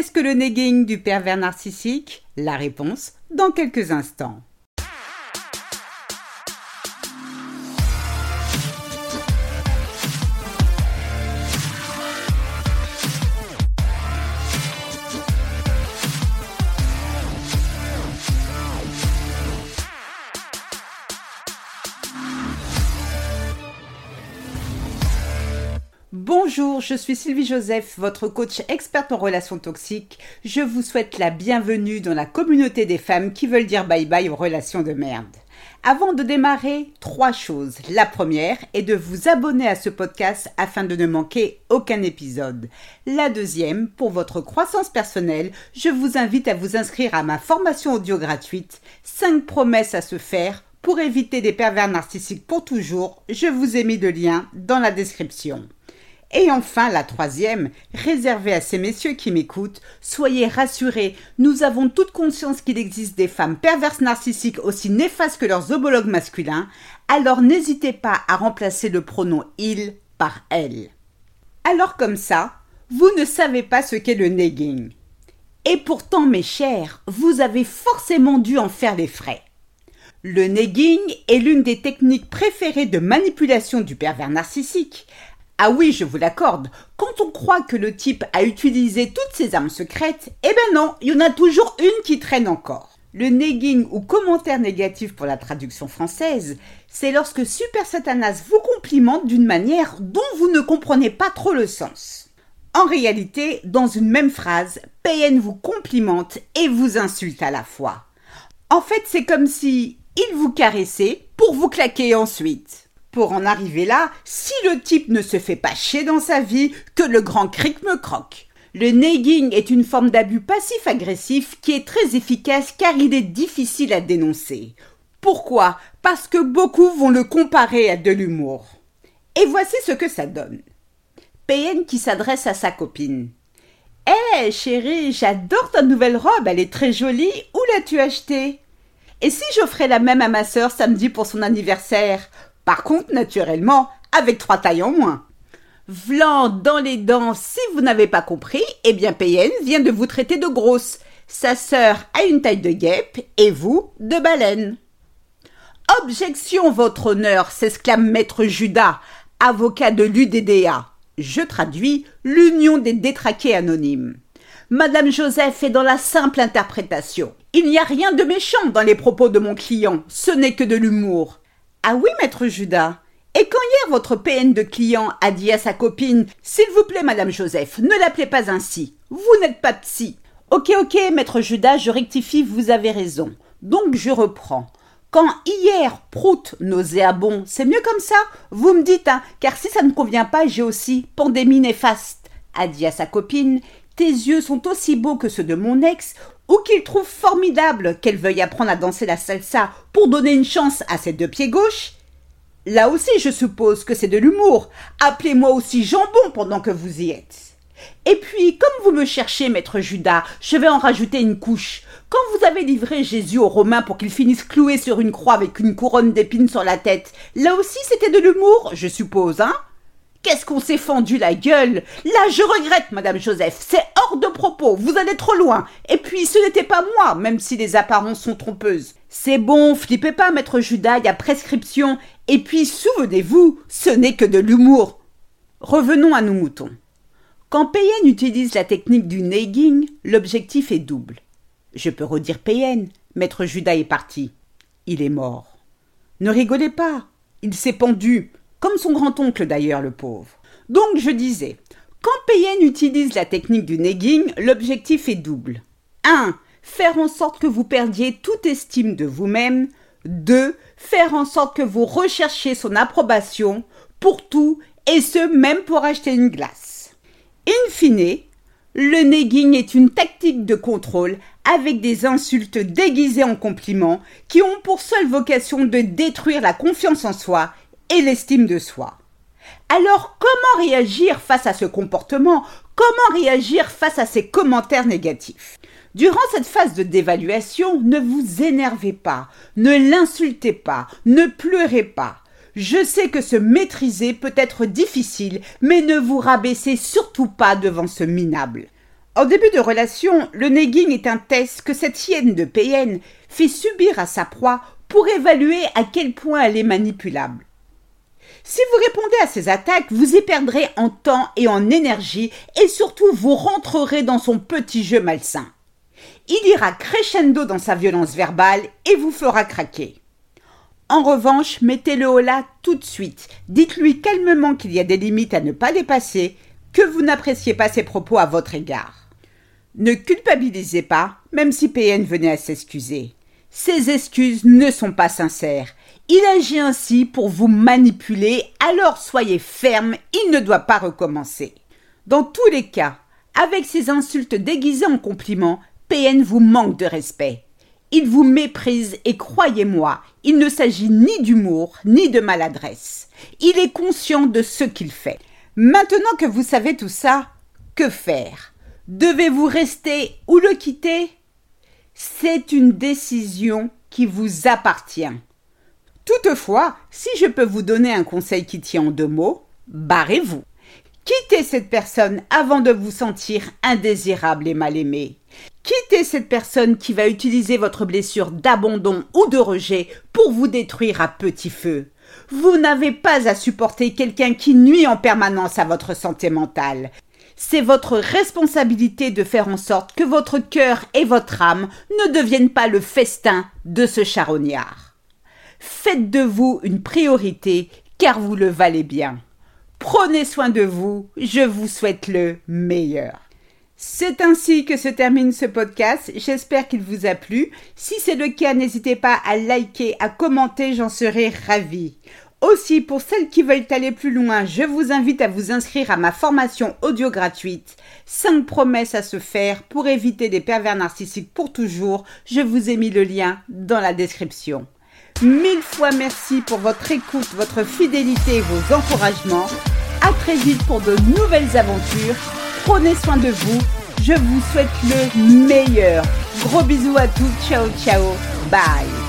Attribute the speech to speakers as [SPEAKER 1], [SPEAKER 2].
[SPEAKER 1] Qu'est-ce que le negging du pervers narcissique? La réponse dans quelques instants. Bonjour, je suis Sylvie Joseph, votre coach experte en relations toxiques. Je vous souhaite la bienvenue dans la communauté des femmes qui veulent dire bye bye aux relations de merde. Avant de démarrer, trois choses. La première est de vous abonner à ce podcast afin de ne manquer aucun épisode. La deuxième, pour votre croissance personnelle, je vous invite à vous inscrire à ma formation audio gratuite 5 promesses à se faire pour éviter des pervers narcissiques pour toujours. Je vous ai mis le lien dans la description. Et enfin, la troisième, réservée à ces messieurs qui m'écoutent, soyez rassurés, nous avons toute conscience qu'il existe des femmes perverses narcissiques aussi néfastes que leurs homologues masculins, alors n'hésitez pas à remplacer le pronom il par elle. Alors comme ça, vous ne savez pas ce qu'est le negging. Et pourtant, mes chers, vous avez forcément dû en faire les frais. Le negging est l'une des techniques préférées de manipulation du pervers narcissique, ah oui, je vous l'accorde. Quand on croit que le type a utilisé toutes ses armes secrètes, eh ben non, il y en a toujours une qui traîne encore. Le negging ou commentaire négatif pour la traduction française, c'est lorsque Super Satanas vous complimente d'une manière dont vous ne comprenez pas trop le sens. En réalité, dans une même phrase, PN vous complimente et vous insulte à la fois. En fait, c'est comme si il vous caressait pour vous claquer ensuite. Pour en arriver là, si le type ne se fait pas chier dans sa vie, que le grand cric me croque. Le nagging est une forme d'abus passif-agressif qui est très efficace car il est difficile à dénoncer. Pourquoi? Parce que beaucoup vont le comparer à de l'humour. Et voici ce que ça donne. PN qui s'adresse à sa copine. Hé chérie, j'adore ta nouvelle robe, elle est très jolie, où l'as-tu achetée? Et si j'offrais la même à ma sœur samedi pour son anniversaire? Par contre, naturellement, avec trois tailles en moins. Vlan dans les dents, si vous n'avez pas compris, eh bien PN vient de vous traiter de grosse. Sa sœur a une taille de guêpe et vous de baleine. Objection, votre honneur, s'exclame maître Judas, avocat de l'UDDA. Je traduis l'Union des détraqués anonymes. Madame Joseph est dans la simple interprétation. Il n'y a rien de méchant dans les propos de mon client, ce n'est que de l'humour. Ah oui, maître Judas. Et quand hier votre PN de client a dit à sa copine S'il vous plaît, madame Joseph, ne l'appelez pas ainsi. Vous n'êtes pas psy. Ok, ok, maître Judas, je rectifie, vous avez raison. Donc je reprends. Quand hier, prout, nauséabond, c'est mieux comme ça Vous me dites, hein, car si ça ne convient pas, j'ai aussi pandémie néfaste, a dit à sa copine. Tes yeux sont aussi beaux que ceux de mon ex, ou qu'il trouve formidable qu'elle veuille apprendre à danser la salsa pour donner une chance à ses deux pieds gauches. Là aussi, je suppose que c'est de l'humour. Appelez-moi aussi jambon pendant que vous y êtes. Et puis, comme vous me cherchez, maître Judas, je vais en rajouter une couche. Quand vous avez livré Jésus aux Romains pour qu'il finisse cloué sur une croix avec une couronne d'épines sur la tête, là aussi c'était de l'humour, je suppose, hein? Qu'est-ce qu'on s'est fendu la gueule? Là, je regrette, Madame Joseph, c'est hors de vous allez trop loin. Et puis, ce n'était pas moi, même si les apparences sont trompeuses. C'est bon, flippez pas, Maître Judas, il a prescription. Et puis, souvenez-vous, ce n'est que de l'humour. Revenons à nos moutons. Quand Payen utilise la technique du nagging, l'objectif est double. Je peux redire Payen, Maître Judas est parti. Il est mort. Ne rigolez pas, il s'est pendu, comme son grand-oncle d'ailleurs, le pauvre. Donc je disais, quand Payen utilise la technique du negging, l'objectif est double. 1. Faire en sorte que vous perdiez toute estime de vous-même. 2. Faire en sorte que vous recherchiez son approbation pour tout, et ce même pour acheter une glace. In fine, le negging est une tactique de contrôle avec des insultes déguisées en compliments qui ont pour seule vocation de détruire la confiance en soi et l'estime de soi. Alors comment réagir face à ce comportement? Comment réagir face à ces commentaires négatifs? Durant cette phase de dévaluation, ne vous énervez pas, ne l'insultez pas, ne pleurez pas. Je sais que se maîtriser peut être difficile, mais ne vous rabaissez surtout pas devant ce minable. En début de relation, le negging est un test que cette hyène de PN fait subir à sa proie pour évaluer à quel point elle est manipulable. Si vous répondez à ces attaques, vous y perdrez en temps et en énergie et surtout vous rentrerez dans son petit jeu malsain. Il ira crescendo dans sa violence verbale et vous fera craquer. En revanche, mettez-le au là tout de suite. Dites-lui calmement qu'il y a des limites à ne pas dépasser, que vous n'appréciez pas ses propos à votre égard. Ne culpabilisez pas, même si PN venait à s'excuser. Ses excuses ne sont pas sincères. Il agit ainsi pour vous manipuler, alors soyez ferme, il ne doit pas recommencer. Dans tous les cas, avec ses insultes déguisées en compliments, PN vous manque de respect. Il vous méprise et croyez-moi, il ne s'agit ni d'humour ni de maladresse. Il est conscient de ce qu'il fait. Maintenant que vous savez tout ça, que faire? Devez-vous rester ou le quitter? C'est une décision qui vous appartient. Toutefois, si je peux vous donner un conseil qui tient en deux mots, barrez-vous. Quittez cette personne avant de vous sentir indésirable et mal aimé. Quittez cette personne qui va utiliser votre blessure d'abandon ou de rejet pour vous détruire à petit feu. Vous n'avez pas à supporter quelqu'un qui nuit en permanence à votre santé mentale. C'est votre responsabilité de faire en sorte que votre cœur et votre âme ne deviennent pas le festin de ce charognard. Faites de vous une priorité car vous le valez bien. Prenez soin de vous, je vous souhaite le meilleur. C'est ainsi que se termine ce podcast. J'espère qu'il vous a plu. Si c'est le cas, n'hésitez pas à liker, à commenter, j'en serai ravie. Aussi, pour celles qui veulent aller plus loin, je vous invite à vous inscrire à ma formation audio gratuite 5 promesses à se faire pour éviter des pervers narcissiques pour toujours. Je vous ai mis le lien dans la description. Mille fois merci pour votre écoute, votre fidélité et vos encouragements. À très vite pour de nouvelles aventures. Prenez soin de vous. Je vous souhaite le meilleur. Gros bisous à tous. Ciao, ciao. Bye.